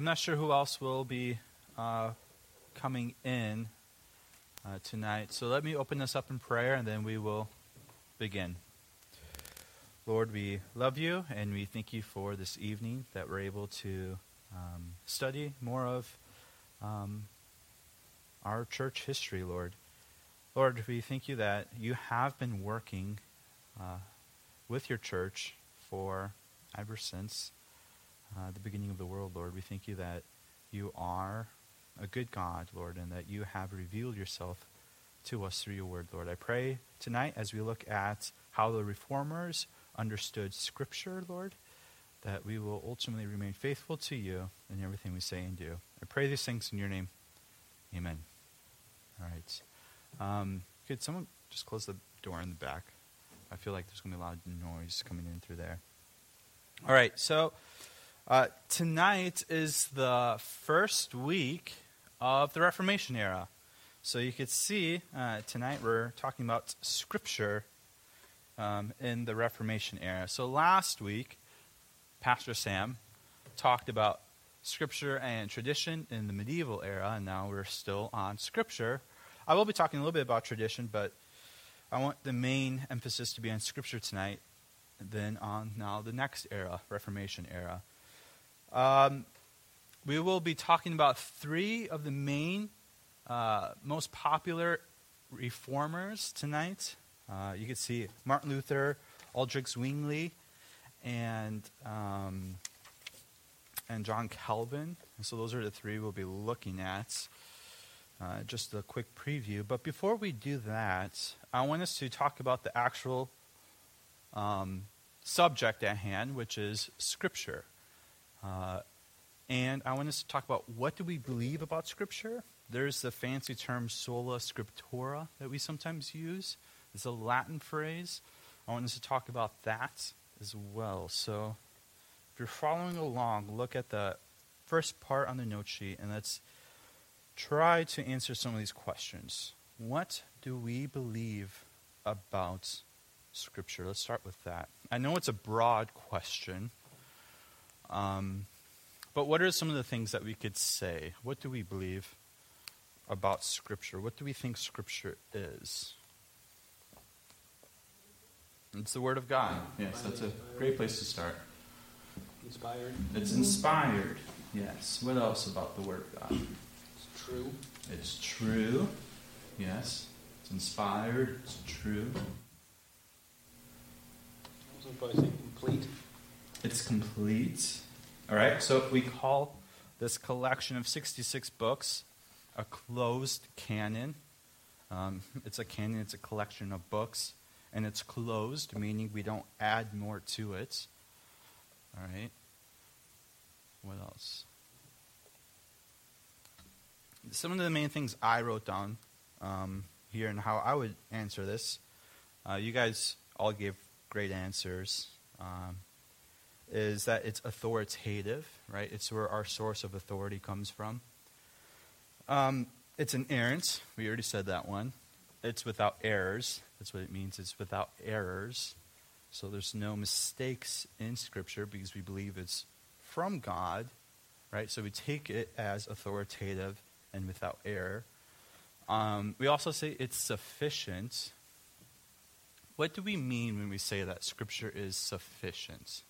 I'm not sure who else will be uh, coming in uh, tonight. So let me open this up in prayer and then we will begin. Lord, we love you and we thank you for this evening that we're able to um, study more of um, our church history, Lord. Lord, we thank you that you have been working uh, with your church for ever since uh, the beginning of the world, Lord. We thank you that you are a good God, Lord, and that you have revealed yourself to us through your word, Lord. I pray tonight as we look at how the reformers understood Scripture, Lord, that we will ultimately remain faithful to you in everything we say and do. I pray these things in your name. Amen. All right. Um, could someone just close the door in the back? I feel like there's going to be a lot of noise coming in through there. All right. So uh, tonight is the first week of the Reformation era. So you could see uh, tonight we're talking about Scripture um, in the Reformation era. So last week, Pastor Sam talked about Scripture and tradition in the medieval era, and now we're still on Scripture. I will be talking a little bit about tradition, but I want the main emphasis to be on Scripture tonight, then on now the next era, Reformation era. Um, we will be talking about three of the main, uh, most popular reformers tonight. Uh, you can see Martin Luther, Huldrych Zwingli, and um, and John Calvin. And so those are the three we'll be looking at. Uh, just a quick preview. But before we do that, I want us to talk about the actual um, subject at hand, which is Scripture. Uh, and I want us to talk about what do we believe about Scripture. There's the fancy term sola scriptura that we sometimes use. It's a Latin phrase. I want us to talk about that as well. So if you're following along, look at the first part on the note sheet and let's try to answer some of these questions. What do we believe about Scripture? Let's start with that. I know it's a broad question, um, but what are some of the things that we could say? What do we believe about Scripture? What do we think Scripture is? It's the Word of God. Yes, that's a great place to start. Inspired. It's inspired. Yes. What else about the Word of God? It's true. It's true. Yes. It's inspired. It's true. Also, probably say complete. It's complete. All right. So if we call this collection of 66 books a closed canon, um, it's a canon, it's a collection of books, and it's closed, meaning we don't add more to it. All right. What else? Some of the main things I wrote down um, here and how I would answer this. Uh, you guys all gave great answers. Um, is that it's authoritative, right? It's where our source of authority comes from. Um, it's inerrant. We already said that one. It's without errors. That's what it means. It's without errors. So there's no mistakes in Scripture because we believe it's from God, right? So we take it as authoritative and without error. Um, we also say it's sufficient. What do we mean when we say that Scripture is sufficient?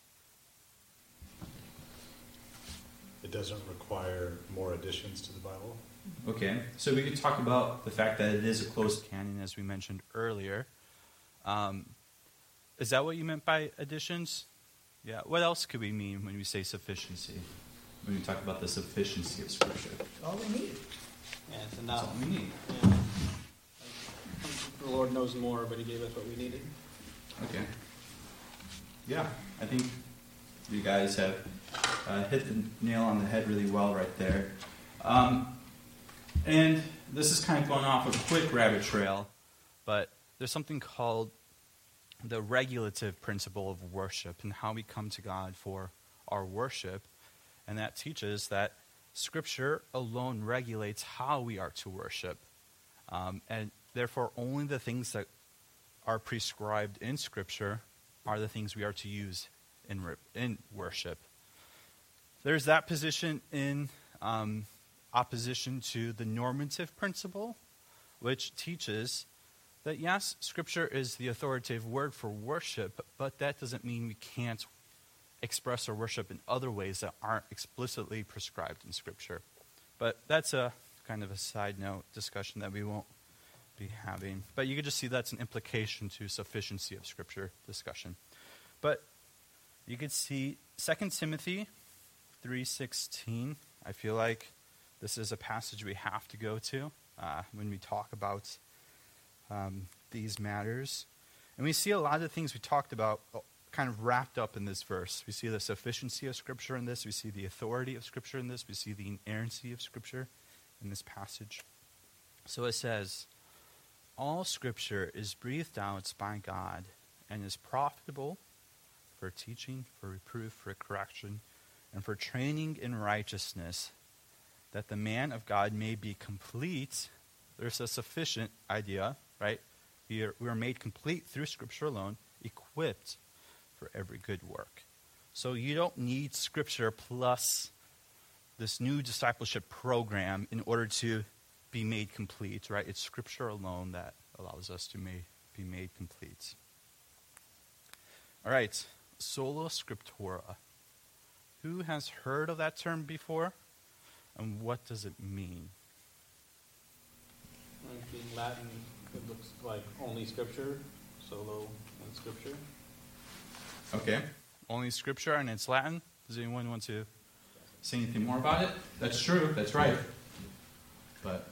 It doesn't require more additions to the Bible. Okay, so we could talk about the fact that it is a closed canon, as we mentioned earlier. Um, is that what you meant by additions? Yeah. What else could we mean when we say sufficiency? When we talk about the sufficiency of Scripture? All we need. Yeah, it's That's enough. all we need. Yeah. The Lord knows more, but He gave us what we needed. Okay. Yeah, I think you guys have uh, hit the nail on the head really well right there. Um, and this is kind of going off a quick rabbit trail, but there's something called the regulative principle of worship and how we come to God for our worship. And that teaches that Scripture alone regulates how we are to worship. Um, and therefore, only the things that are prescribed in Scripture are the things we are to use in, in worship. There's that position in um, opposition to the normative principle, which teaches that yes, Scripture is the authoritative word for worship, but that doesn't mean we can't express our worship in other ways that aren't explicitly prescribed in Scripture. But that's a kind of a side note discussion that we won't be having. But you can just see that's an implication to sufficiency of Scripture discussion. But you could see 2 Timothy 3.16. I feel like this is a passage we have to go to uh, when we talk about um, these matters. And we see a lot of the things we talked about uh, kind of wrapped up in this verse. We see the sufficiency of Scripture in this. We see the authority of Scripture in this. We see the inerrancy of Scripture in this passage. So it says, All Scripture is breathed out by God and is profitable for teaching, for reproof, for correction, and for training in righteousness, that the man of God may be complete. There's a sufficient idea, right? We are, we are made complete through Scripture alone, equipped for every good work. So you don't need Scripture plus this new discipleship program in order to be made complete, right? It's Scripture alone that allows us to may, be made complete. All right, sola scriptura. Who has heard of that term before? And what does it mean? Like in Latin, it looks like only scripture, solo and scripture. Okay. Only scripture and it's Latin. Does anyone want to say anything more about it? That's true. That's right. But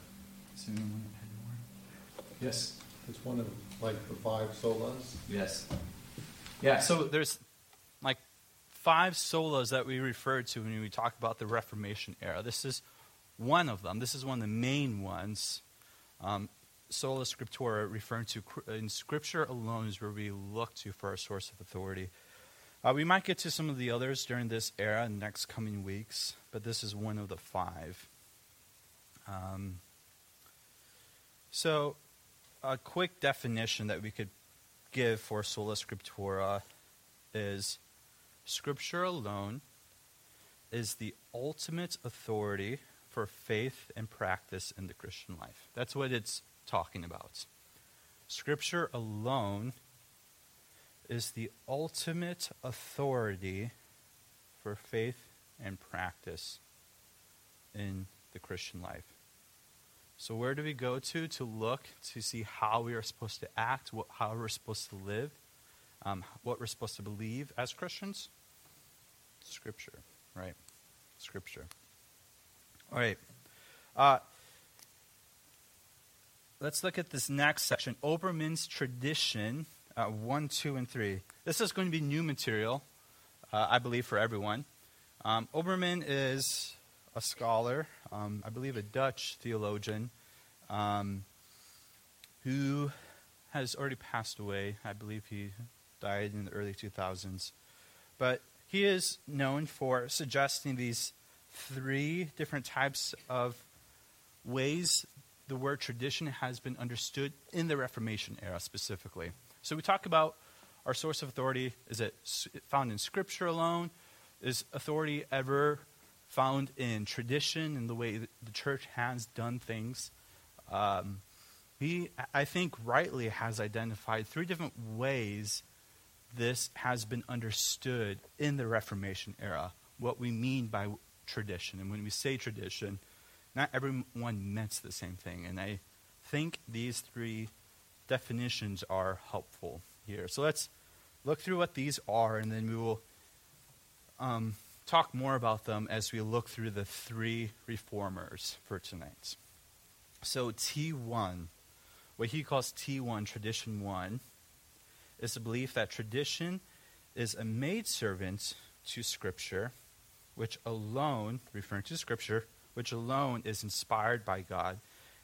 does anyone want to add more? Yes. It's one of like the five solas. Yes. Yeah. So there's like five solas that we refer to when we talk about the Reformation era. This is one of them. This is one of the main ones. Um, sola scriptura, referring to in Scripture alone, is where we look to for our source of authority. Uh, we might get to some of the others during this era in the next coming weeks, but this is one of the five. Um, so, a quick definition that we could give for sola scriptura is Scripture alone is the ultimate authority for faith and practice in the Christian life. That's what it's talking about. Scripture alone is the ultimate authority for faith and practice in the Christian life. So, where do we go to to look to see how we are supposed to act, what, how we're supposed to live, um, what we're supposed to believe as Christians? Scripture, right? Scripture. All right. Uh, let's look at this next section Oberman's tradition uh, 1, 2, and 3. This is going to be new material, uh, I believe, for everyone. Um, Obermann is a scholar, um, I believe a Dutch theologian, um, who has already passed away. I believe he died in the early 2000s. But he is known for suggesting these three different types of ways the word tradition has been understood in the Reformation era specifically. So we talk about our source of authority. Is it found in Scripture alone? Is authority ever found in tradition and the way the church has done things? Um, he, I think, rightly has identified three different ways this has been understood in the Reformation era. What we mean by tradition. And when we say tradition, not everyone meant the same thing. And I think these three definitions are helpful here. So let's look through what these are, and then we will um, talk more about them as we look through the three reformers for tonight. So, T1, what he calls T1, tradition 1, is the belief that tradition is a maidservant to Scripture, which alone, referring to Scripture, which alone is inspired by God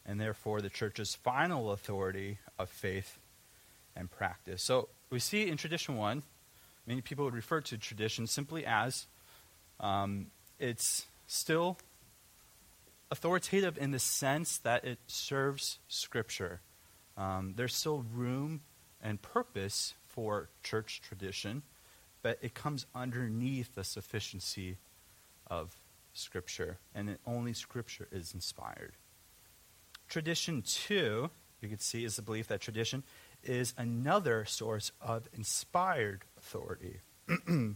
and therefore the church's final authority of faith and practice. So we see in tradition one, many people would refer to tradition simply as um, it's still authoritative in the sense that it serves Scripture. Um, there's still room and purpose for church tradition, but it comes underneath the sufficiency of Scripture, and only Scripture is inspired. Tradition, two, you can see, is the belief that tradition is another source of inspired authority,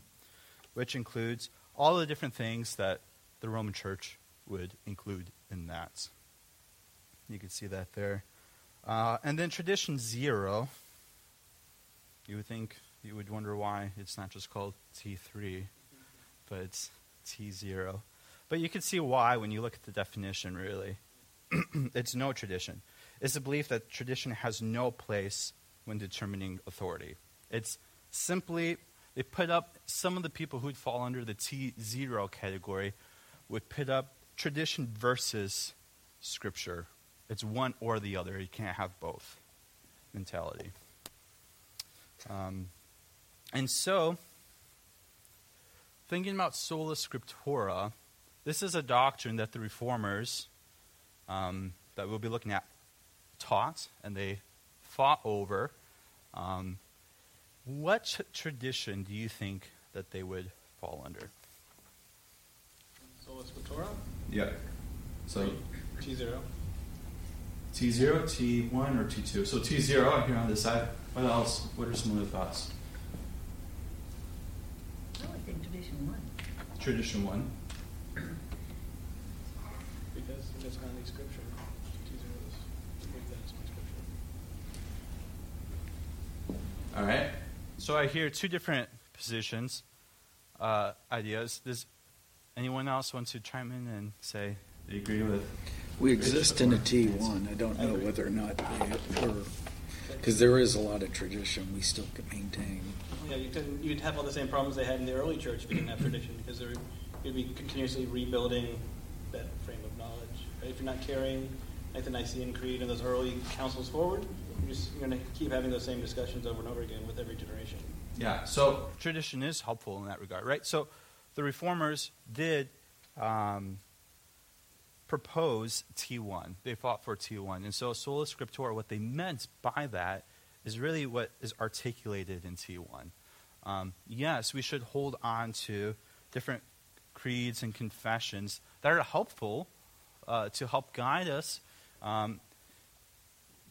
which includes all the different things that the Roman Church would include in that. You can see that there. Uh, and then tradition zero, you would think, you would wonder why it's not just called T3, but it's T0. But you can see why when you look at the definition, really. it's no tradition. It's the belief that tradition has no place when determining authority. It's simply, they put up, some of the people who'd fall under the T0 category would put up tradition versus scripture. It's one or the other. You can't have both mentality. Um, and so, thinking about sola scriptura, this is a doctrine that the reformers um, that we'll be looking at taught and they fought over. Um, what tradition do you think that they would fall under? Sola Scriptura? Yeah. So T0. T0, T1, or T2? So T0 here on this side. What else? What are some of the thoughts? Oh, I think tradition one. Tradition 1. Because it does not need scripture. T0 is, I think that's my scripture. All right. So I hear two different positions, uh, ideas. Does anyone else want to chime in and say they agree with? We exist in a T1. I don't know whether or not they were, because there is a lot of tradition we still can maintain. Yeah, you couldn't, you'd have all the same problems they had in the early church if you didn't have tradition, because there, you'd be continuously rebuilding that frame of knowledge. Right? If you're not carrying like the Nicene Creed and those early councils forward, you're, just, going to keep having those same discussions over and over again with every generation. Yeah. So tradition is helpful in that regard, right? So the reformers did um, propose T1. They fought for T1. And so sola scriptura, what they meant by that is really what is articulated in T1. Um, yes, we should hold on to different creeds and confessions that are helpful uh, to help guide us um,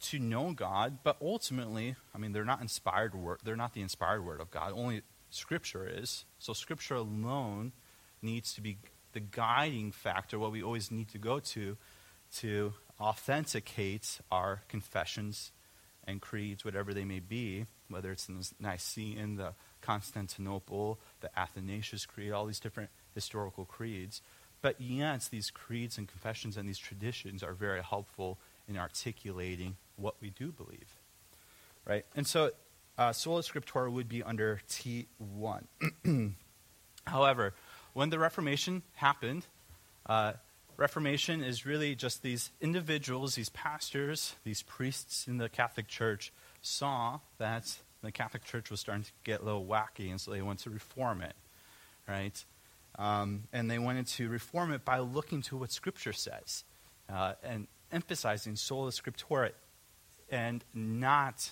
to know God, but ultimately, I mean, they're not inspired word. They're not the inspired word of God. Only Scripture is. So Scripture alone needs to be the guiding factor. What we always need to go to to authenticate our confessions and creeds, whatever they may be, whether it's in the Nicene, the Constantinople, the Athanasius Creed, all these different historical creeds. But yes, these creeds and confessions and these traditions are very helpful in articulating what we do believe. Right? And so uh, sola scriptura would be under T1. However, when the Reformation happened, uh, Reformation is really just these individuals, these pastors, these priests in the Catholic Church saw that the Catholic Church was starting to get a little wacky, and so they wanted to reform it, right? Um, and they wanted to reform it by looking to what Scripture says uh, and emphasizing sola scriptura and not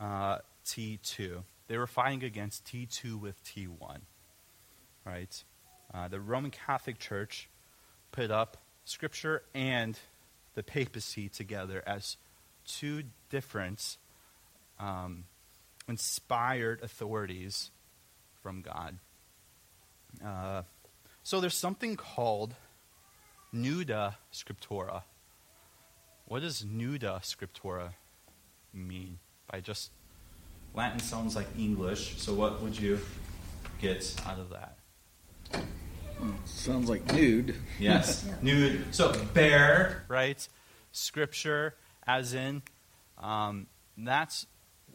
uh, T2. They were fighting against T2 with T1, right? Uh, the Roman Catholic Church put up Scripture and the papacy together as two different um, inspired authorities from God. Uh, so there's something called nuda scriptura. What does nuda scriptura mean? By just Latin sounds like English, so what would you get out of that? Sounds like nude. Yes, Yeah. nude. So bare, right? Scripture, as in, um, that's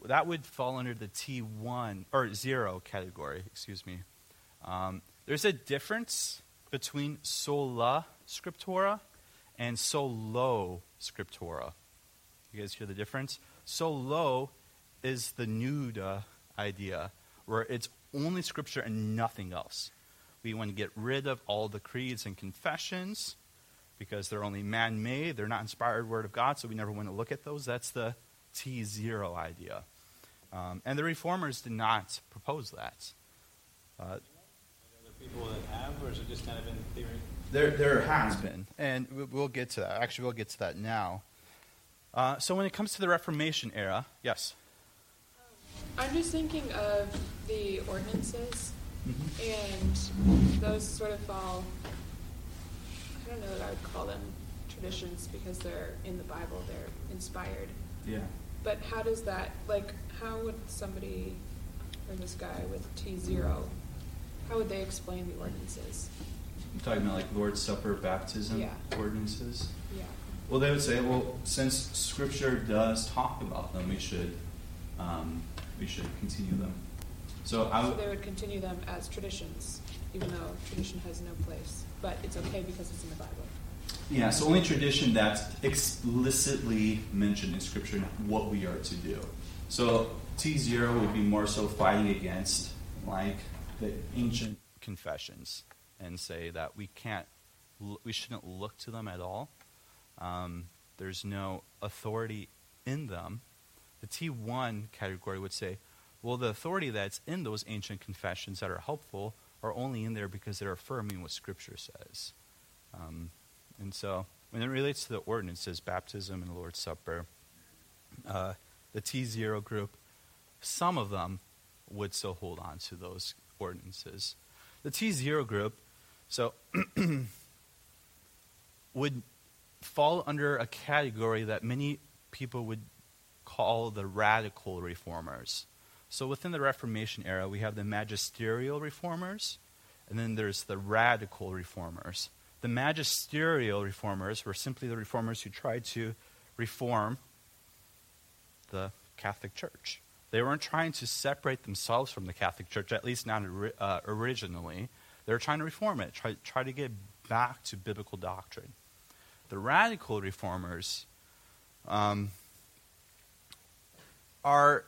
that would fall under the T one or zero category. Excuse me. Um, there's a difference between sola scriptura and solo scriptura. You guys hear the difference? Solo is the nuda idea, where it's only scripture and nothing else. We want to get rid of all the creeds and confessions because they're only man made, they're not inspired word of God, so we never want to look at those. That's the T0 idea. Um, and the reformers did not propose that. Uh, other People that have, or is it just kind of in theory? There, there has been, and we- we'll get to that. Actually, we'll get to that now. Uh, so, when it comes to the Reformation era, yes. I'm just thinking of the ordinances. And those sort of fall. I don't know that I would call them traditions because they're in the Bible, they're inspired. Yeah. But how does that, like, how would somebody, or this guy with T zero, how would they explain the ordinances? I'm talking about like Lord's Supper, baptism Yeah. ordinances. Yeah. Well, they would say, well, since Scripture does talk about them, we should, um, we should continue them. So So they would continue them as traditions, even though tradition has no place, but it's okay because it's in the Bible. yeah. So only tradition that's explicitly mentioned in Scripture what we are to do. So T zero would be more so fighting against like the ancient confessions and say that we can't, we shouldn't look to them at all. Um, there's no authority in them. The T1 category would say, well, the authority that's in those ancient confessions that are helpful are only in there because they're affirming what Scripture says. Um, and so, when it relates to the ordinances, baptism and the Lord's Supper, uh, the T0 group, some of them would still hold on to those ordinances. The T0 group, so, would fall under a category that many people would call the radical reformers. So within the Reformation era, we have the magisterial reformers, and then there's the radical reformers. The magisterial reformers were simply the reformers who tried to reform the Catholic Church. They weren't trying to separate themselves from the Catholic Church, at least not uh, originally. They were trying to reform it, try, try to get back to biblical doctrine. The radical reformers um, are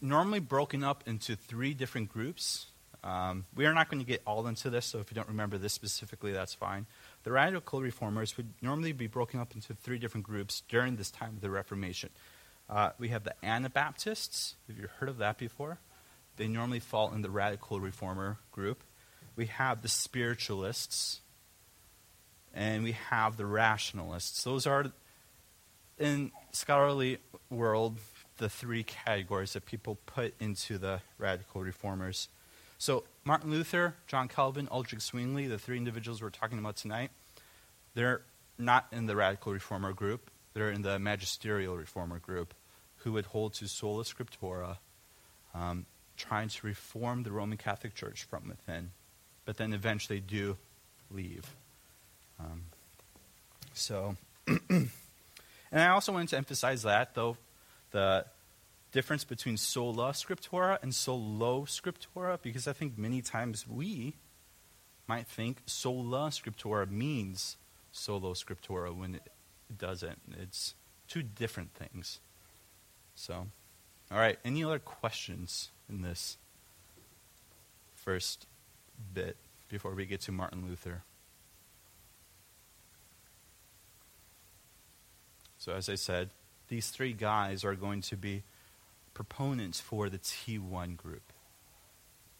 normally broken up into three different groups. Um, we are not going to get all into this, so if you don't remember this specifically, that's fine. The radical reformers would normally be broken up into three different groups during this time of the Reformation. Uh, we have the Anabaptists. Have you heard of that before? They normally fall in the radical reformer group. We have the spiritualists, and we have the rationalists. Those are, in scholarly world, the three categories that people put into the radical reformers. So Martin Luther, John Calvin, Huldrych Zwingli, the three individuals we're talking about tonight, they're not in the radical reformer group. They're in the magisterial reformer group, who would hold to sola scriptura, um, trying to reform the Roman Catholic Church from within, but then eventually do leave. Um, so, and I also wanted to emphasize that, though, the difference between sola scriptura and solo scriptura, because I think many times we might think sola scriptura means solo scriptura when it doesn't. It's two different things. So, all right, any other questions in this first bit before we get to Martin Luther? So, as I said, these three guys are going to be proponents for the T1 group.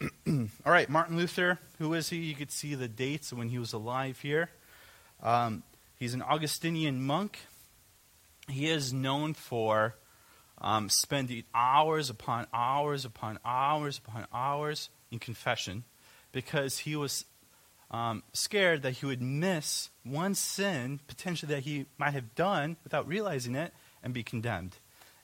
All right, Martin Luther, who is he? You could see the dates when he was alive here. Um, he's an Augustinian monk. He is known for um, spending hours upon hours upon hours upon hours in confession because he was um, scared that he would miss one sin potentially that he might have done without realizing it and be condemned.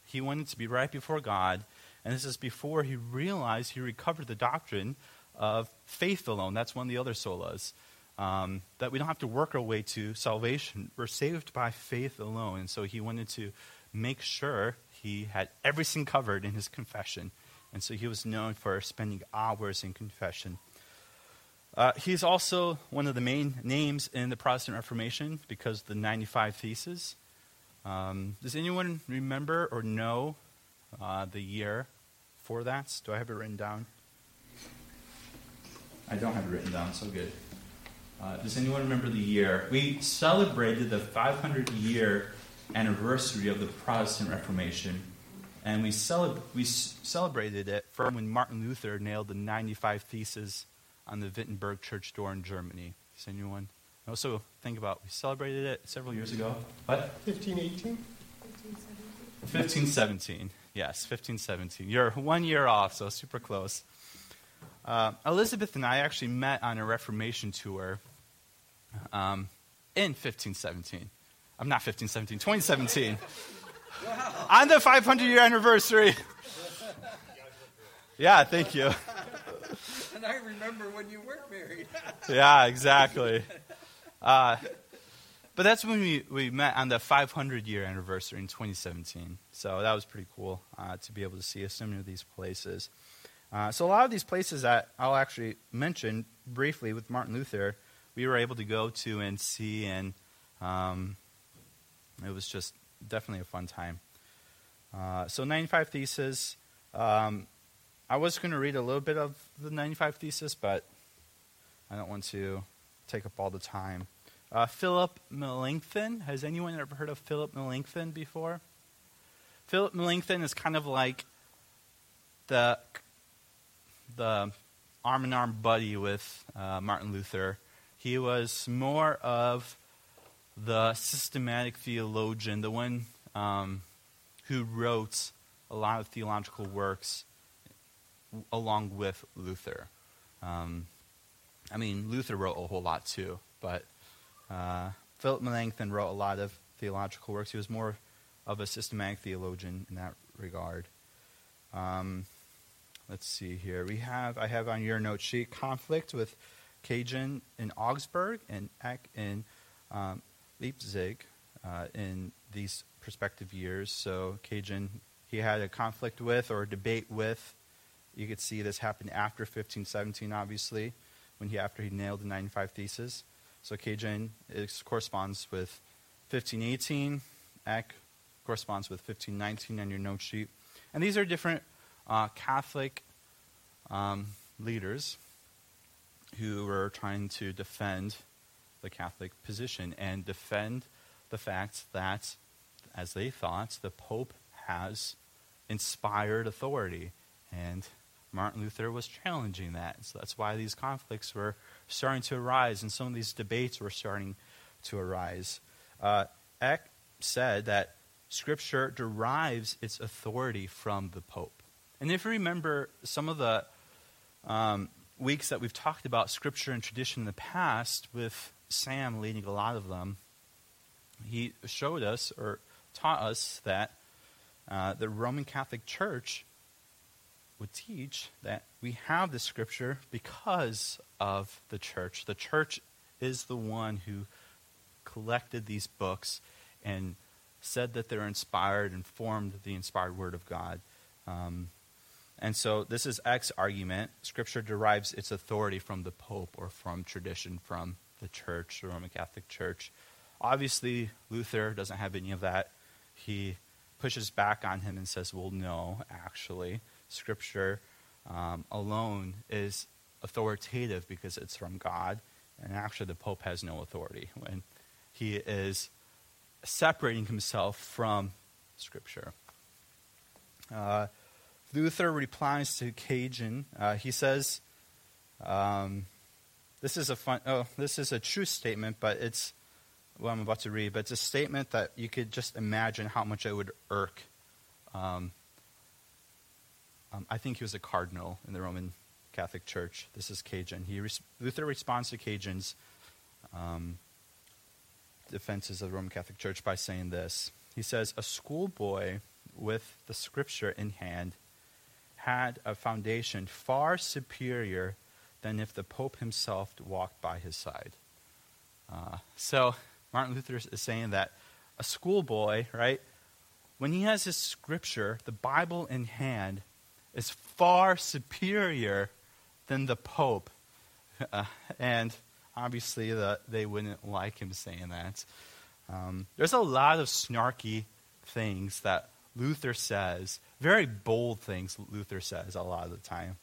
He wanted to be right before God, and this is before he realized he recovered the doctrine of faith alone. That's one of the other solas. Um, that we don't have to work our way to salvation. We're saved by faith alone. And so he wanted to make sure he had everything covered in his confession. And so he was known for spending hours in confession. Uh, he's also one of the main names in the Protestant Reformation because of the 95 Theses. Um, does anyone remember or know uh, the year for that? Do I have it written down? I don't have it written down, so good. Uh, does anyone remember the year? We celebrated the 500 year anniversary of the Protestant Reformation, and we, we s- celebrated it from when Martin Luther nailed the 95 Theses on the Wittenberg church door in Germany. Does anyone also think about? We celebrated it several years ago. What? 1518? 1517. Yes, 1517. You're one year off, so super close. Uh, Elizabeth and I actually met on a Reformation tour um, in 1517. I'm not 1517, 2017. On the 500 year anniversary. Yeah, thank you. And I remember when you weren't married. yeah, exactly. Uh, but that's when we, we met on the 500 year anniversary in 2017. So that was pretty cool uh, to be able to see a some of these places. Uh, so a lot of these places that I'll actually mention briefly with Martin Luther, we were able to go to and see, and um, it was just definitely a fun time. Uh, so 95 Theses. Um, I was going to read a little bit of the 95 Thesis, but I don't want to take up all the time. Uh, Philip Melanchthon. Has anyone ever heard of Philip Melanchthon before? Philip Melanchthon is kind of like the the arm in arm buddy with uh, Martin Luther. He was more of the systematic theologian, the one um, who wrote a lot of theological works along with Luther. Um, I mean, Luther wrote a whole lot too, but uh, Philip Melanchthon wrote a lot of theological works. He was more of a systematic theologian in that regard. Um, let's see here. We have I have on your note sheet conflict with Cajetan in Augsburg and Eck in um, Leipzig uh, in these prospective years. So Cajetan he had a conflict with or a debate with. You could see this happen after 1517, obviously, when he after he nailed the 95 theses. So Cajetan corresponds with 1518. Eck corresponds with 1519 on your note sheet. And these are different uh, Catholic um, leaders who were trying to defend the Catholic position and defend the fact that, as they thought, the Pope has inspired authority. And Martin Luther was challenging that. So that's why these conflicts were starting to arise, and some of these debates were starting to arise. Uh, Eck said that Scripture derives its authority from the Pope. And if you remember some of the um, weeks that we've talked about Scripture and tradition in the past, with Sam leading a lot of them, he showed us or taught us that uh, the Roman Catholic Church would teach that we have the scripture because of the church. The church is the one who collected these books and said that they're inspired and formed the inspired word of God. Um, and so this is Eck's argument. Scripture derives its authority from the Pope or from tradition from the church, the Roman Catholic Church. Obviously, Luther doesn't have any of that. He pushes back on him and says, well, no, actually. Scripture um, alone is authoritative because it's from God, and actually the Pope has no authority when he is separating himself from Scripture. Uh, Luther replies to Cajetan. Uh, he says, um, "This is a fun. Oh, this is a true statement, but it's what I'm about to read. But it's a statement that you could just imagine how much it would irk um, um, I think he was a cardinal in the Roman Catholic Church. This is Cajetan. He res- Luther responds to Cajetan's um, defenses of the Roman Catholic Church by saying this. He says, A schoolboy with the scripture in hand had a foundation far superior than if the Pope himself walked by his side. Uh, so, Martin Luther is saying that a schoolboy, right, when he has his scripture, the Bible in hand, is far superior than the Pope. Uh, and obviously, the, they wouldn't like him saying that. Um, there's a lot of snarky things that Luther says, very bold things Luther says a lot of the time.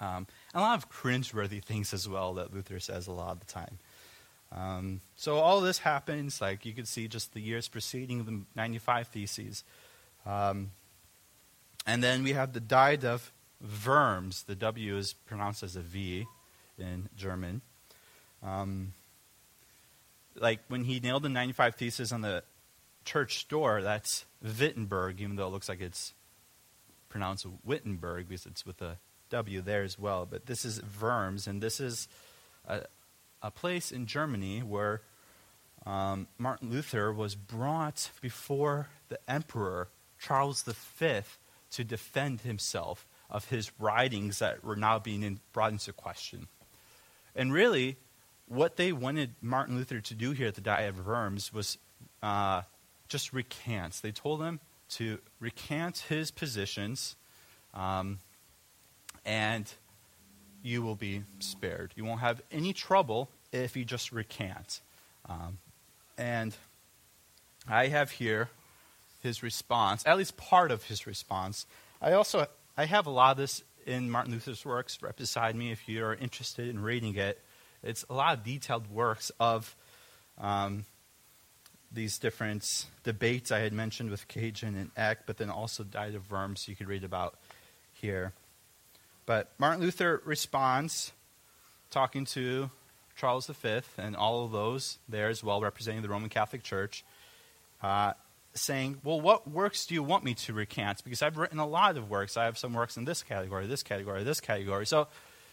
Um, a lot of cringeworthy things as well that Luther says a lot of the time. Um, so all this happens, like you can see just the years preceding the 95 Theses. Um, and then we have the Diet of Worms. The W is pronounced as a V. in German. Um, like when he nailed the 95 Theses on the church door, that's Wittenberg, even though it looks like it's pronounced Wittenberg because it's with a W there as well. But this is Worms, and this is a, a place in Germany where um, Martin Luther was brought before the emperor Charles V to defend himself of his writings that were now being in, brought into question. And really, what they wanted Martin Luther to do here at the Diet of Worms was uh, just recant. They told him to recant his positions, um, and you will be spared. You won't have any trouble if you just recant. Um, and I have here his response, at least part of his response. I also I have a lot of this in Martin Luther's works right beside me if you're interested in reading it. It's a lot of detailed works of um, these different debates I had mentioned with Cajetan and Eck, but then also Diet of Worms you could read about here. But Martin Luther responds talking to Charles V and all of those there as well, representing the Roman Catholic Church, uh, saying, Well, what works do you want me to recant? Because I've written a lot of works. I have some works in this category, this category, this category. So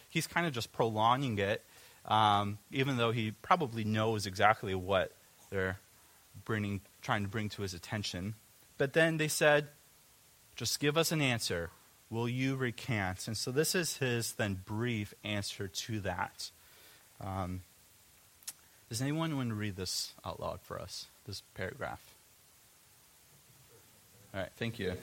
he's kind of just prolonging it, um, even though he probably knows exactly what they're bringing, trying to bring to his attention. But then they said, Just give us an answer. Will you recant? And so this is his then brief answer to that. Um, does anyone want to read this out loud for us, this paragraph? All right, thank you.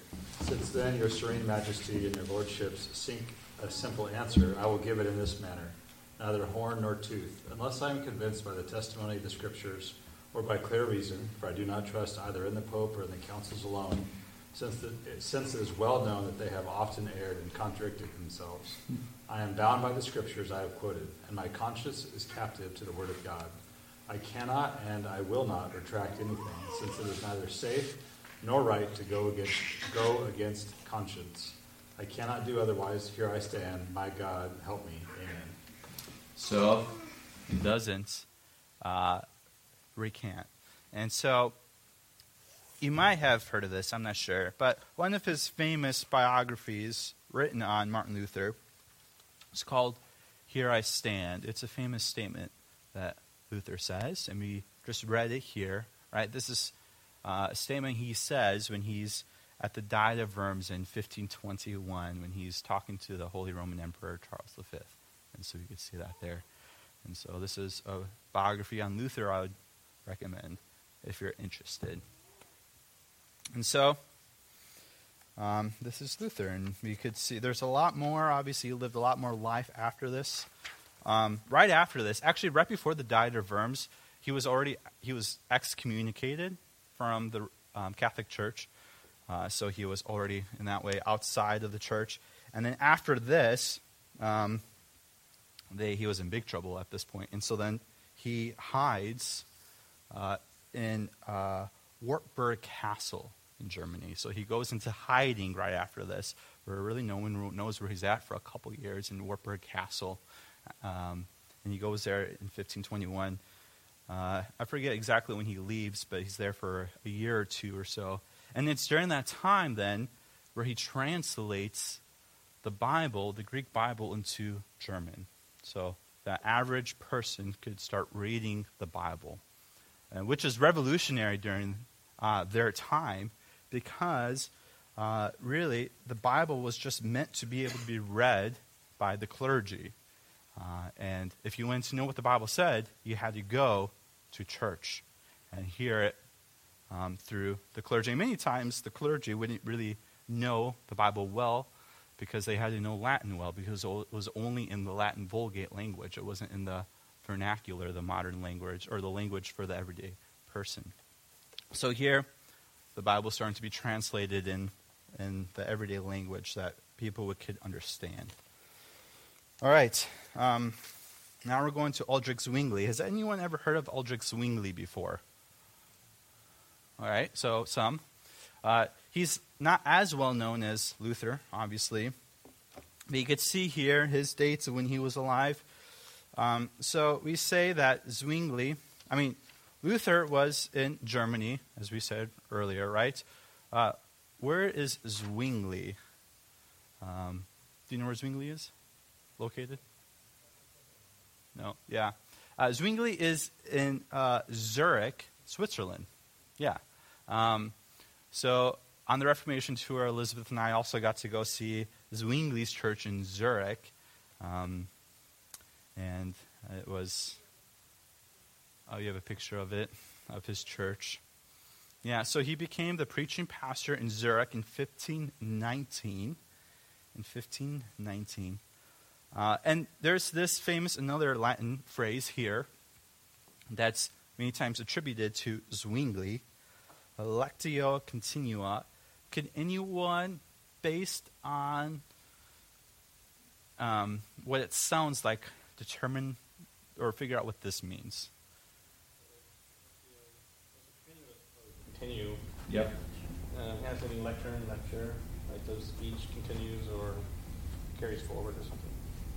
Since then, your serene majesty and your lordships seek a simple answer, I will give it in this manner neither horn nor tooth, unless I am convinced by the testimony of the Scriptures or by clear reason, for I do not trust either in the Pope or in the councils alone, since, the, since it is well known that they have often erred and contradicted themselves. Hmm. I am bound by the Scriptures I have quoted, and my conscience is captive to the Word of God. I cannot and I will not retract anything, since it is neither safe nor right to go against, go against conscience. I cannot do otherwise. Here I stand. My God, help me. Amen. So he doesn't uh, recant. And so you might have heard of this, I'm not sure, but one of his famous biographies written on Martin Luther is called Here I Stand. It's a famous statement that Luther says, and we just read it here, right? This is uh, a statement he says when he's at the Diet of Worms in 1521, when he's talking to the Holy Roman Emperor Charles V. And so you can see that there. And so this is a biography on Luther I would recommend if you're interested. And so um, this is Luther, and you could see there's a lot more. Obviously, he lived a lot more life after this. Um, right after this, actually, right before the Diet of Worms, he was already he was excommunicated from the um, Catholic Church. Uh, so he was already in that way outside of the church. And then after this, um, they, he was in big trouble at this point. And so then he hides uh, in uh, Wartburg Castle in Germany. So he goes into hiding right after this, where really no one knows where he's at for a couple years in Wartburg Castle. Um, and he goes there in 1521. Uh, I forget exactly when he leaves, but he's there for a year or two or so. And it's during that time then where he translates the Bible, the Greek Bible, into German. So the average person could start reading the Bible, uh, which is revolutionary during uh, their time because uh, really the Bible was just meant to be able to be read by the clergy. Uh, and if you wanted to know what the Bible said, you had to go to church and hear it um, through the clergy. Many times the clergy wouldn't really know the Bible well because they had to know Latin well because it was only in the Latin Vulgate language. It wasn't in the vernacular, the modern language, or the language for the everyday person. So here, the Bible is starting to be translated in, in the everyday language that people could understand. All right. Um, now we're going to Ulrich Zwingli. Has anyone ever heard of Ulrich Zwingli before? All right, so some. Uh, he's not as well known as Luther, obviously. But you could see here his dates of when he was alive. Um, so we say that Zwingli, I mean, Luther was in Germany, as we said earlier, right? Uh, where is Zwingli? Um, do you know where Zwingli is located? No, yeah. Uh, Zwingli is in uh, Zurich, Switzerland. Yeah. Um, so on the Reformation tour, Elizabeth and I also got to go see Zwingli's church in Zurich. Um, and it was, oh, you have a picture of it, of his church. Yeah, so he became the preaching pastor in Zurich in 1519. In 1519. Uh, and there's this famous, another Latin phrase here that's many times attributed to Zwingli, lectio continua. Can anyone, based on um, what it sounds like, determine or figure out what this means? Continue. Yep. Uh, has any lecture and lecture, like the speech continues or carries forward or something.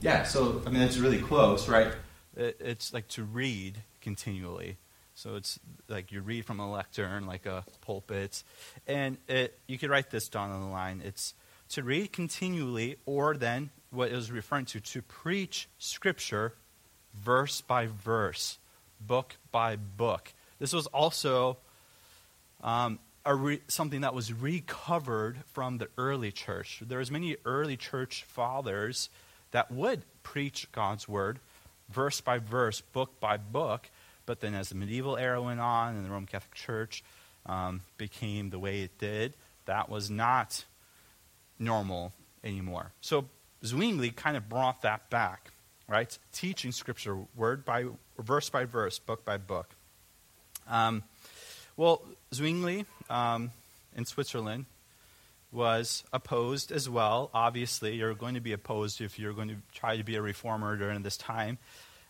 Yeah, so I mean it's really close, right? It, it's like to read continually. So it's like you read from a lectern, like a pulpit, and it, you could write this down on the line. It's to read continually, or then what it was referring to, to preach Scripture verse by verse, book by book. This was also um, re- something that was recovered from the early church. There was many early church fathers that would preach God's word verse by verse, book by book. But then, as the medieval era went on and the Roman Catholic Church um, became the way it did, that was not normal anymore. So Zwingli kind of brought that back, right? Teaching Scripture word by verse by verse, book by book. Um, well, Zwingli um, in Switzerland was opposed as well. Obviously, you're going to be opposed if you're going to try to be a reformer during this time.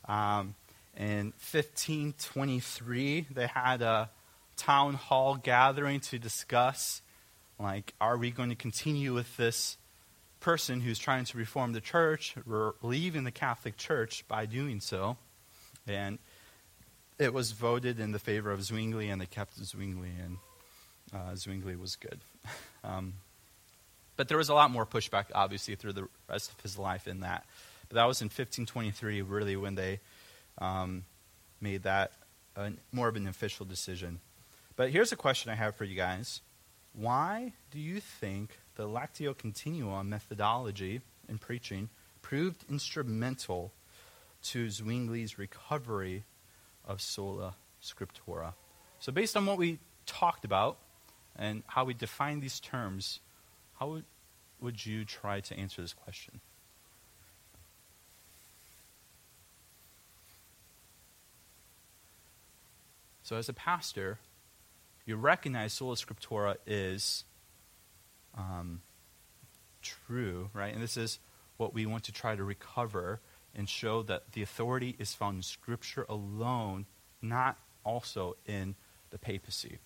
Um, in 1523, they had a town hall gathering to discuss, like, are we going to continue with this person who's trying to reform the church, or leaving the Catholic Church by doing so? And it was voted in the favor of Zwingli, and they kept Zwingli, and uh, Zwingli was good. Um, but there was a lot more pushback, obviously, through the rest of his life in that. But that was in 1523, really, when they um, made that a, more of an official decision. But here's a question I have for you guys Why do you think the Lectio Continua methodology in preaching proved instrumental to Zwingli's recovery of sola scriptura? So, based on what we talked about and how we define these terms, how would, would you try to answer this question? So, as a pastor, you recognize sola scriptura is um, true, right? And this is what we want to try to recover and show that the authority is found in Scripture alone, not also in the papacy.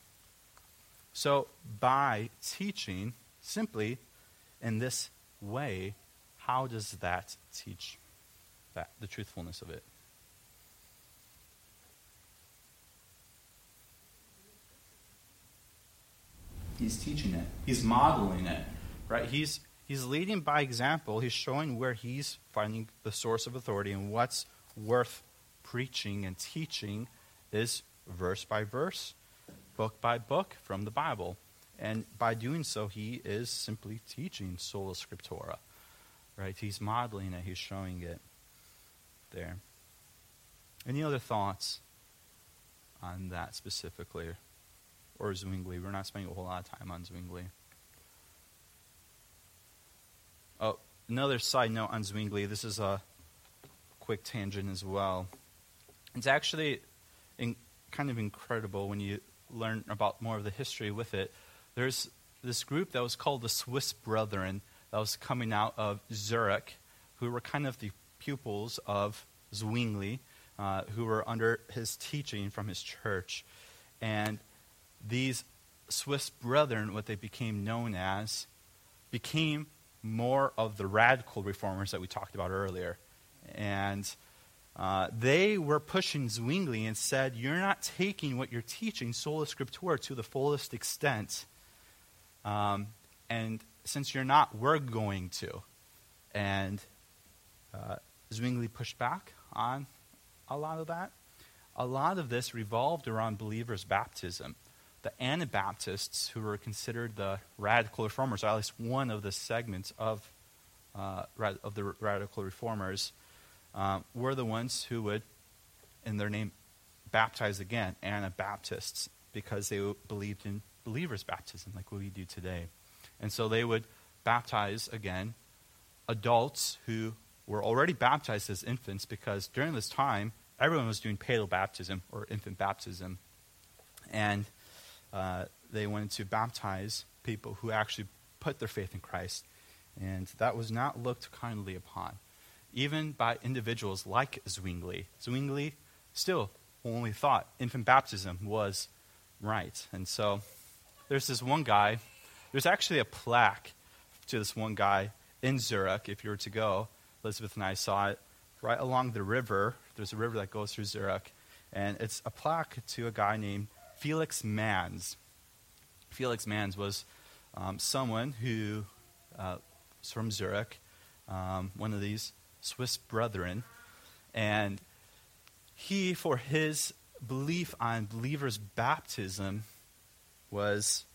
So, by teaching simply in this way, how does that teach that the truthfulness of it? He's teaching it. He's modeling it, right? He's he's leading by example. He's showing where he's finding the source of authority and what's worth preaching and teaching is verse by verse, book by book from the Bible. And by doing so, he is simply teaching sola scriptura, right? He's modeling it. He's showing it there. Any other thoughts on that specifically? or Zwingli. We're not spending a whole lot of time on Zwingli. Oh, another side note on Zwingli. This is a quick tangent as well. It's actually in, kind of incredible when you learn about more of the history with it. There's this group that was called the Swiss Brethren that was coming out of Zurich, who were kind of the pupils of Zwingli, uh, who were under his teaching from his church. And these Swiss brethren, what they became known as, became more of the radical reformers that we talked about earlier. And uh, they were pushing Zwingli and said, You're not taking what you're teaching, sola scriptura, to the fullest extent. Um, and since you're not, we're going to. And uh, Zwingli pushed back on a lot of that. A lot of this revolved around believers' baptism. The Anabaptists, who were considered the radical reformers, or at least one of the segments of, uh, of the radical reformers, um, were the ones who would, in their name, baptize again, Anabaptists, because they believed in believers' baptism, like what we do today. And so they would baptize again adults who were already baptized as infants, because during this time, everyone was doing paedo baptism or infant baptism. And uh, they wanted to baptize people who actually put their faith in Christ. And that was not looked kindly upon even by individuals like Zwingli. Zwingli still only thought infant baptism was right. And so there's this one guy, there's actually a plaque to this one guy in Zurich, if you were to go. Elizabeth and I saw it right along the river. There's a river that goes through Zurich. And it's a plaque to a guy named Felix Manz. Felix Manz was um, someone who uh, was from Zurich, um, one of these Swiss brethren, and he, for his belief on believers' baptism, was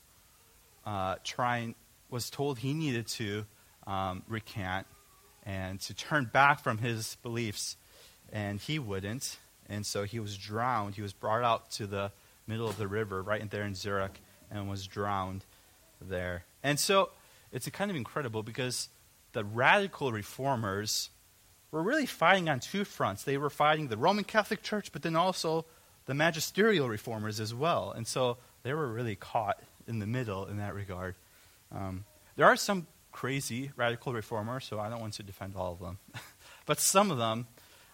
uh, trying, was told he needed to um, recant and to turn back from his beliefs, and he wouldn't, and so he was drowned. He was brought out to the middle of the river, right there in Zurich, and was drowned there. And so it's kind of incredible because the radical reformers were really fighting on two fronts. They were fighting the Roman Catholic Church, but then also the magisterial reformers as well. And so they were really caught in the middle in that regard. Um, there are some crazy radical reformers, so I don't want to defend all of them. but some of them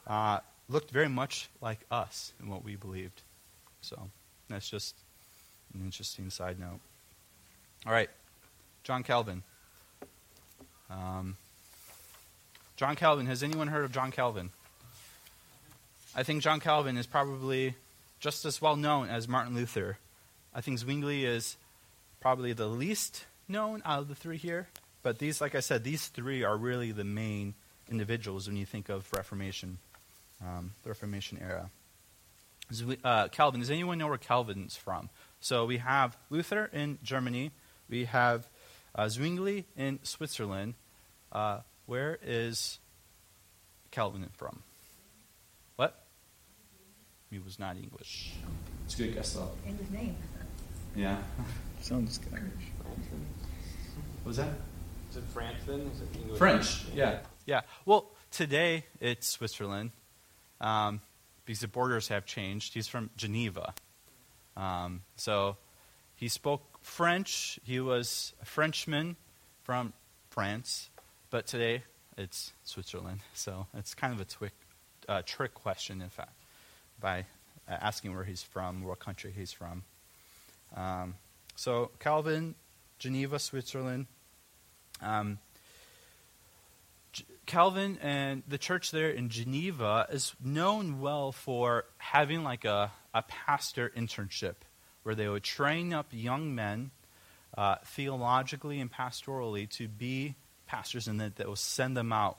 uh, looked very much like us in what we believed. So that's just an interesting side note. All right, John Calvin. Um, John Calvin. Has anyone heard of John Calvin? I think John Calvin is probably just as well known as Martin Luther. I think Zwingli is probably the least known out of the three here. But these, like I said, these three are really the main individuals when you think of Reformation, um, the Reformation era. Uh, Calvin, does anyone know where Calvin's from? So we have Luther in Germany, we have uh, Zwingli in Switzerland, uh, where is Calvin from? What? He was not English. It's a good guess, though. In his name. Yeah. Sounds Scottish. What was that? Is it France then? Is it English? French. Yeah. Yeah. Well, today it's Switzerland um, because the borders have changed. He's from Geneva. Um, so he spoke French. He was a Frenchman from France. But today, it's Switzerland. So it's kind of a twic, uh, trick question, in fact, by uh, asking where he's from, what country he's from. Um, so Calvin, Geneva, Switzerland. Um, Calvin and the church there in Geneva is known well for having like a, a pastor internship where they would train up young men uh, theologically and pastorally to be pastors, and that, that will send them out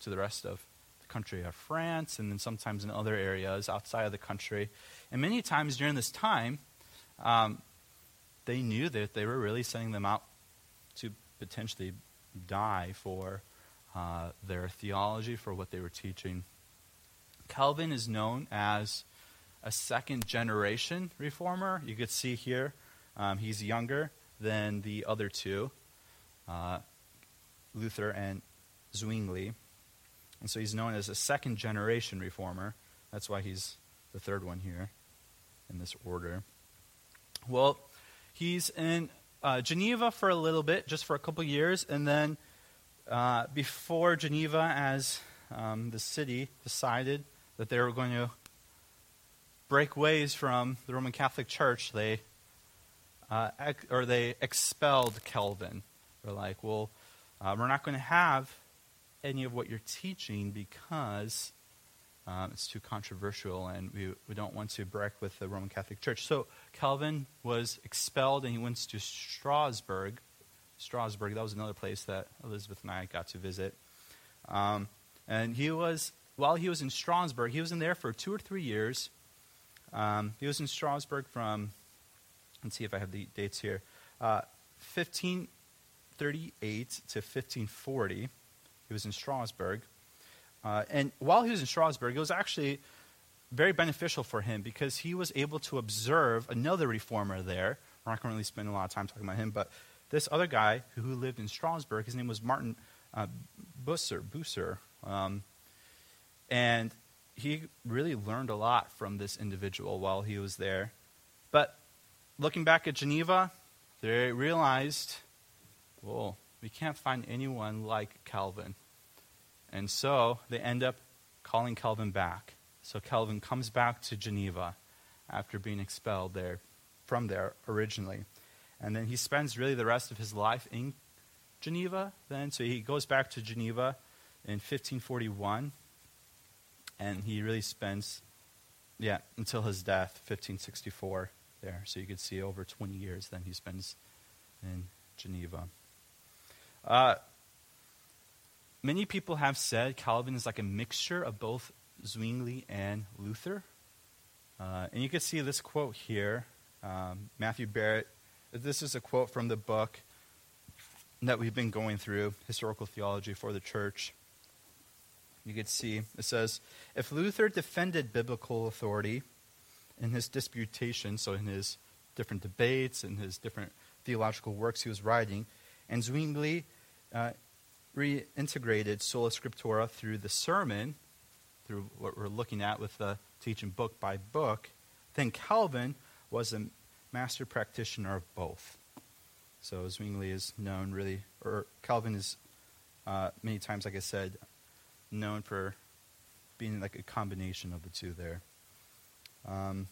to the rest of the country of France, and then sometimes in other areas outside of the country. And many times during this time, um, they knew that they were really sending them out to potentially die for uh, their theology, for what they were teaching. Calvin is known as a second generation reformer. You could see here um, he's younger than the other two. Uh, Luther and Zwingli. And so he's known as a second generation reformer. That's why he's the third one here in this order. Well, he's in uh, Geneva for a little bit, just for a couple years, and then uh, before Geneva, as um, the city decided that they were going to break ways from the Roman Catholic Church, they uh, ex- or they expelled Calvin. They're like, well, uh, we're not going to have any of what you're teaching because Um, it's too controversial, and we, we don't want to break with the Roman Catholic Church. So Calvin was expelled, and he went to Strasbourg. Strasbourg, that was another place that Elizabeth and I got to visit. Um, and he was, while he was in Strasbourg, he was in there for two or three years. Um, he was in Strasbourg from, let's see if I have the dates here, uh, 1538 to 1540. He was in Strasbourg. Uh, and while he was in Strasbourg, it was actually very beneficial for him because he was able to observe another reformer there. We're not going to really spend a lot of time talking about him, but this other guy who, lived in Strasbourg, his name was Martin uh, Bucer. Bucer um, and he really learned a lot from this individual while he was there. But looking back at Geneva, they realized, whoa, we can't find anyone like Calvin. And so they end up calling Calvin back. So Calvin comes back to Geneva after being expelled there from there originally. And then he spends really the rest of his life in Geneva then. So he goes back to Geneva in 1541 and he really spends yeah, until his death 1564 there. So you could see over 20 years then he spends in Geneva. Uh, many people have said Calvin is like a mixture of both Zwingli and Luther. Uh, and you can see this quote here. Um, Matthew Barrett, this is a quote from the book that we've been going through, Historical Theology for the Church. You could see it says, if Luther defended biblical authority in his disputation, so in his different debates and his different theological works he was writing, and Zwingli uh, reintegrated sola scriptura through the sermon, through what we're looking at with the teaching book by book, then Calvin was a master practitioner of both. So Zwingli is known really, or Calvin is uh, many times, like I said, known for being like a combination of the two there. Um,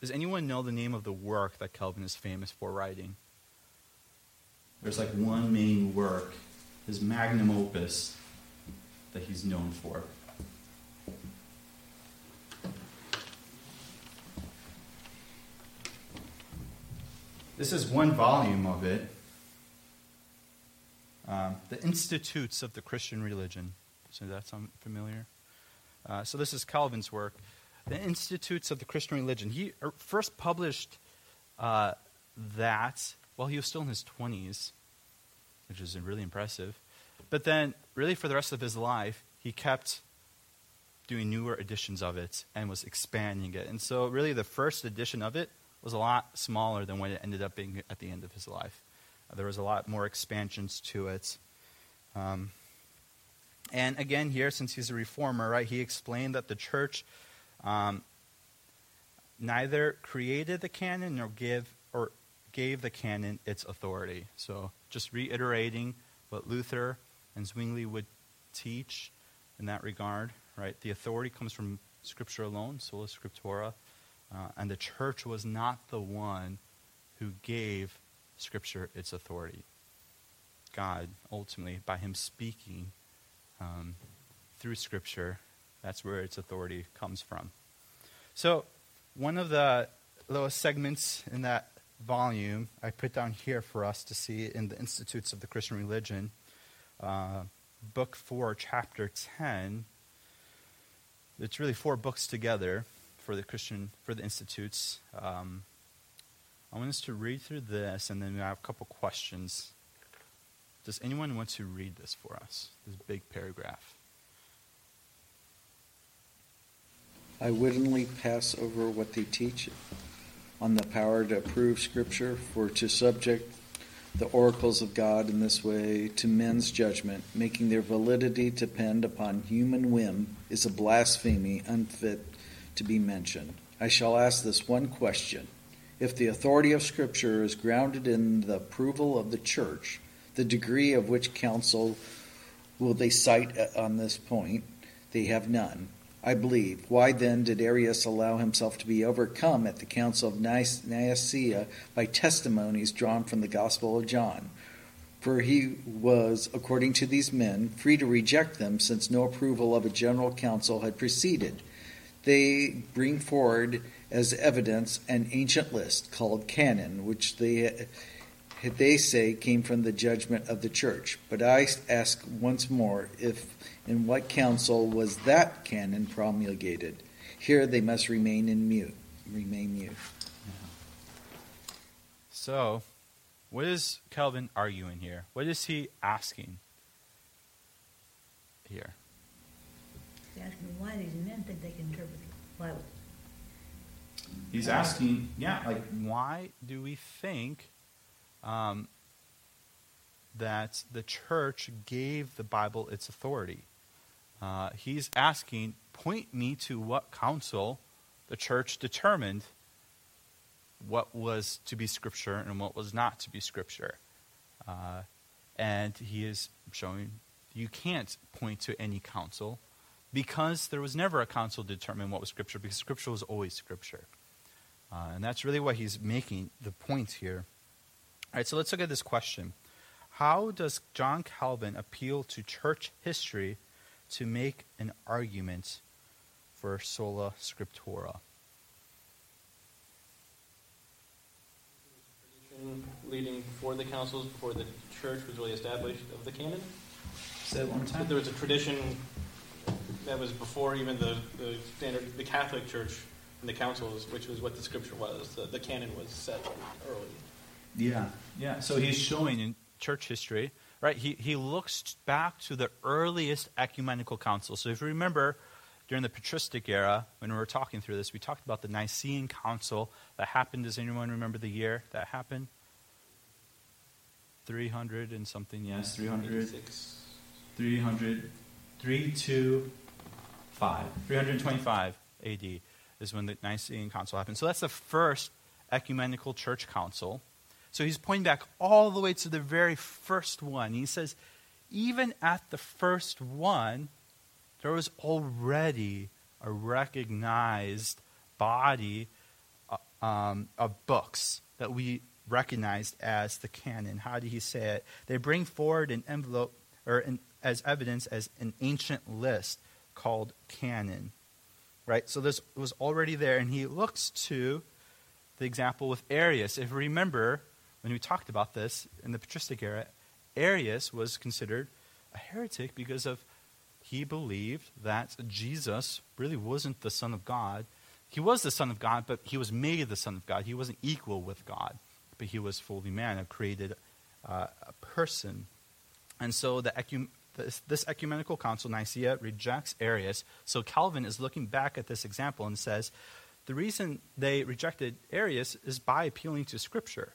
does anyone know the name of the work that Calvin is famous for writing? There's like one main work, his magnum opus, that he's known for. This is one volume of it. Um, the Institutes of the Christian Religion. Does that sound familiar? Uh, so this is Calvin's work. The Institutes of the Christian Religion. He er, first published uh, that while he was still in his 20s, which is really impressive. But then, really, for the rest of his life, he kept doing newer editions of it and was expanding it. And so, really, the first edition of it was a lot smaller than what it ended up being at the end of his life. There was a lot more expansions to it. Um, and again, here, since he's a reformer, right, he explained that the church um, neither created the canon nor give gave the canon its authority. So, just reiterating what Luther and Zwingli would teach in that regard, right? The authority comes from Scripture alone, sola scriptura, uh, and the church was not the one who gave Scripture its authority. God, ultimately, by Him speaking um, through Scripture, that's where its authority comes from. So, one of the little segments in that volume I put down here for us to see in the Institutes of the Christian Religion, uh, book 4, chapter 10. It's really four books together for the Christian, for the Institutes. Um, I want us to read through this, and then we have a couple questions. Does anyone want to read this for us? This big paragraph. I wittingly pass over what they teach on the power to approve Scripture, for to subject the oracles of God in this way to men's judgment, making their validity depend upon human whim, is a blasphemy unfit to be mentioned. I shall ask this one question. If the authority of Scripture is grounded in the approval of the church, the degree of which council will they cite uh, on this point? They have none. I believe. Why then did Arius allow himself to be overcome at the Council of Nicaea by testimonies drawn from the Gospel of John? For he was, according to these men, free to reject them, since no approval of a general council had preceded. They bring forward as evidence an ancient list called canon, which they they say came from the judgment of the church. But I ask once more if in what council was that canon promulgated? Here they must remain in mute, remain mute. So, what is Calvin arguing here? What is he asking here? He's asking why these men think they can interpret the Bible. He's asking, yeah, like why do we think um, that the church gave the Bible its authority? Uh, he's asking, point me to what council the church determined what was to be scripture and what was not to be scripture. Uh, and he is showing you can't point to any council because there was never a council to determine what was scripture because scripture was always scripture. Uh, and that's really what he's making the point here. All right, so let's look at this question. How does John Calvin appeal to church history to make an argument for sola scriptura? Leading before the councils, before the church was really established of the canon. Say one But there was a tradition that was before even the, the standard, the Catholic Church and the councils, which was what the scripture was. The, the canon was set early. Yeah, yeah. So he's showing in church history, right? He, he looks back to the earliest ecumenical council. So if you remember, during the patristic era, when we were talking through this, we talked about the Nicene Council that happened. Does anyone remember the year that happened? 300 and something, yes. 300. 86. 300, 325, 325 AD is when the Nicene Council happened. So that's the first ecumenical church council. So he's pointing back all the way to the very first one. He says, even at the first one, there was already a recognized body uh, um, of books that we recognized as the canon. How did he say it? They bring forward an envelope or an, as evidence as an ancient list called canon. Right? So this was already there, and he looks to the example with Arius. If you remember, when we talked about this in the patristic era, Arius was considered a heretic because of he believed that Jesus really wasn't the Son of God. He was the Son of God, but he was made the Son of God. He wasn't equal with God, but he was fully man, a created uh, a person. And so the this, this ecumenical council, Nicaea, rejects Arius. So Calvin is looking back at this example and says the reason they rejected Arius is by appealing to Scripture,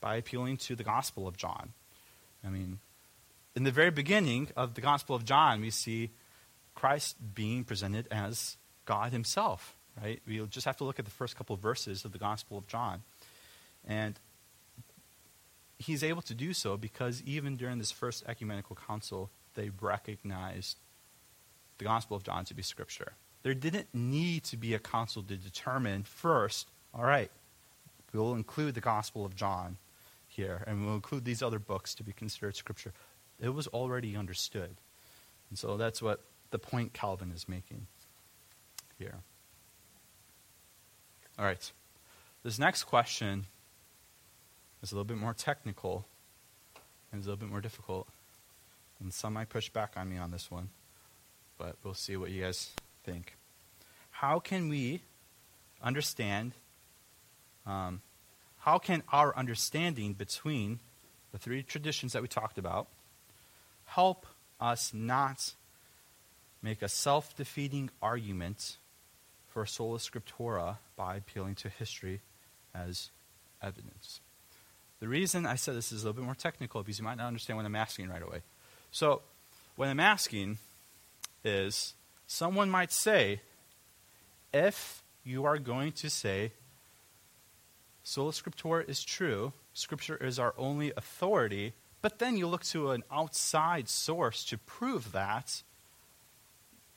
by appealing to the Gospel of John. I mean, in the very beginning of the Gospel of John, we see Christ being presented as God Himself, right? We'll just have to look at the first couple of verses of the Gospel of John. And He's able to do so because even during this first ecumenical council, they recognized the Gospel of John to be Scripture. There didn't need to be a council to determine first, all right, we'll include the Gospel of John here, and we'll include these other books to be considered Scripture. It was already understood. And so that's what the point Calvin is making here. All right. This next question is a little bit more technical and is a little bit more difficult. And some might push back on me on this one, but we'll see what you guys think. How can we understand, um, how can our understanding between the three traditions that we talked about help us not make a self defeating argument for sola scriptura by appealing to history as evidence. The reason I said this is a little bit more technical because you might not understand what I'm asking right away. So, what I'm asking is someone might say, if you are going to say sola scriptura is true, scripture is our only authority, but then you look to an outside source to prove that,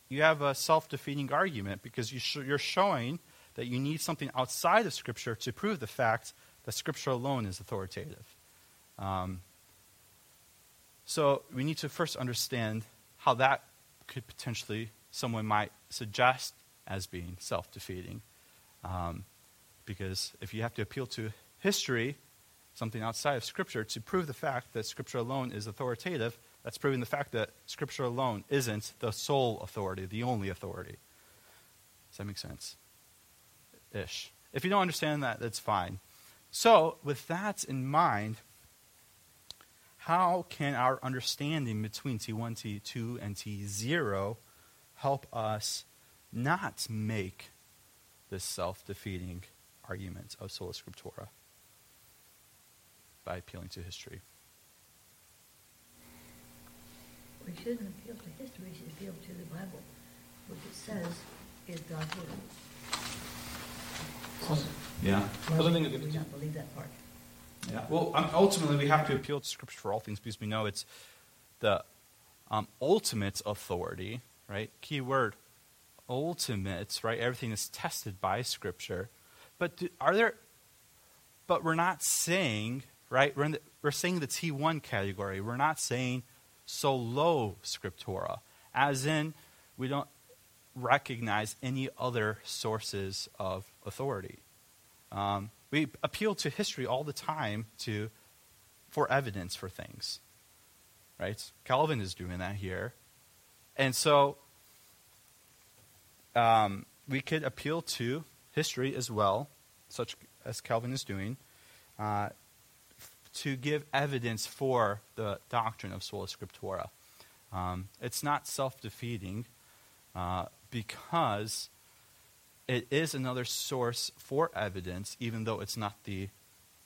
you have a self defeating argument because you you're showing that you need something outside of Scripture to prove the fact that Scripture alone is authoritative. Um, So we need to first understand how that could potentially, someone might suggest as being self defeating. Um, because if you have to appeal to history, something outside of Scripture, to prove the fact that Scripture alone is authoritative, that's proving the fact that Scripture alone isn't the sole authority, the only authority. Does that make sense? Ish. If you don't understand that, that's fine. So, with that in mind, how can our understanding between T1, T2, and T0 help us not make this self defeating argument of sola scriptura by appealing to history? We shouldn't appeal to history, we should appeal to the Bible, which it says is God's word. Yeah. Why Other would thing we that- not believe that part? Yeah. Well, um, ultimately, we have to appeal to Scripture for all things because we know it's the um, ultimate authority, right? Key word, ultimate, right? Everything is tested by Scripture. But do, are there? But we're not saying, right? We're the, we're saying the T one category. We're not saying solo scriptura, as in we don't recognize any other sources of authority. Um, we appeal to history all the time to for evidence for things. Right? Calvin is doing that here. And so um, we could appeal to history as well, such as Calvin is doing, uh, to give evidence for the doctrine of sola scriptura. Um, it's not self defeating uh, because it is another source for evidence, even though it's not the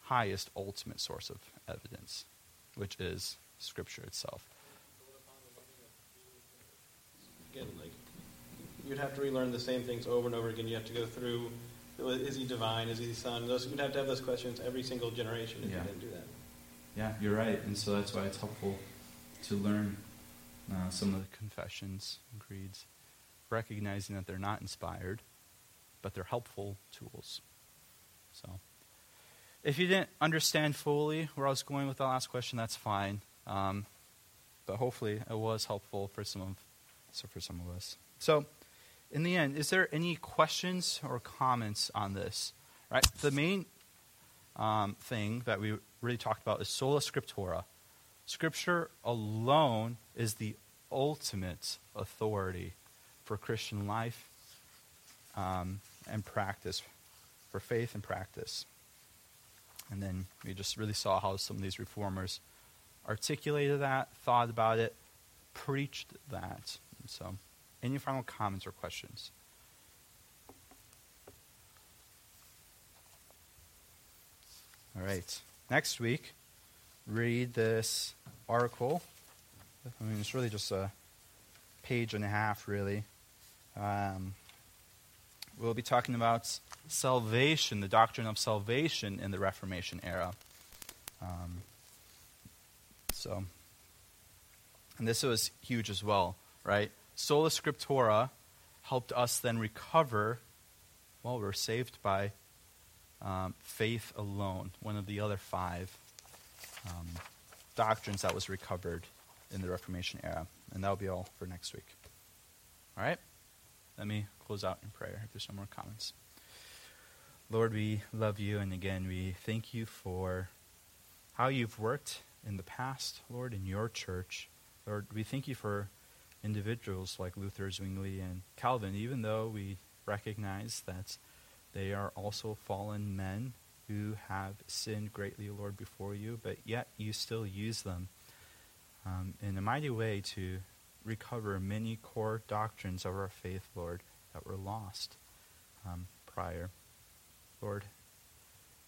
highest ultimate source of evidence, which is Scripture itself. Again, like, you'd have to relearn the same things over and over again. You have to go through, is he divine? Is he the son? Those, you'd have to have those questions every single generation if Yeah. you didn't do that. Yeah, you're right, and so that's why it's helpful to learn uh, some of the confessions and creeds, recognizing that they're not inspired, but they're helpful tools. So, if you didn't understand fully where I was going with the last question, that's fine. Um, but hopefully, it was helpful for some of, so for some of us. So, in the end, is there any questions or comments on this? Right, the main um, thing that we really talked about is sola scriptura. Scripture alone is the ultimate authority for Christian life um, and practice, for faith and practice. And then we just really saw how some of these reformers articulated that, thought about it, preached that. And so, any final comments or questions? All right. Next week, read this article. I mean, it's really just a page and a half, really. Um, we'll be talking about salvation, the doctrine of salvation in the Reformation era. Um, so, and this was huge as well, right? Sola Scriptura helped us then recover. Well, we're saved by um, faith alone, one of the other five um, doctrines that was recovered in the Reformation era. And that'll be all for next week. All right? Let me close out in prayer if there's no more comments. Lord, we love you, and again, we thank you for how you've worked in the past, Lord, in your church. Lord, we thank you for individuals like Luther, Zwingli, and Calvin, even though we recognize that they are also fallen men who have sinned greatly, Lord, before you, but yet you still use them um, in a mighty way to recover many core doctrines of our faith, Lord, that were lost um, prior. Lord,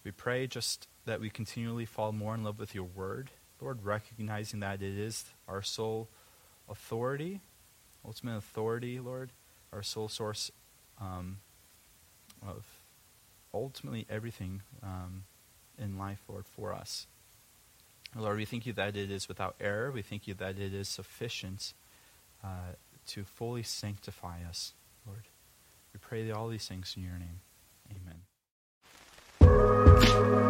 we pray just that we continually fall more in love with your word, Lord, recognizing that it is our sole authority, ultimate authority, Lord, our sole source um, of ultimately everything um, in life, Lord, for us. Lord, we thank you that it is without error. We thank you that it is sufficient uh, to fully sanctify us, Lord. We pray all these things in your name. Amen.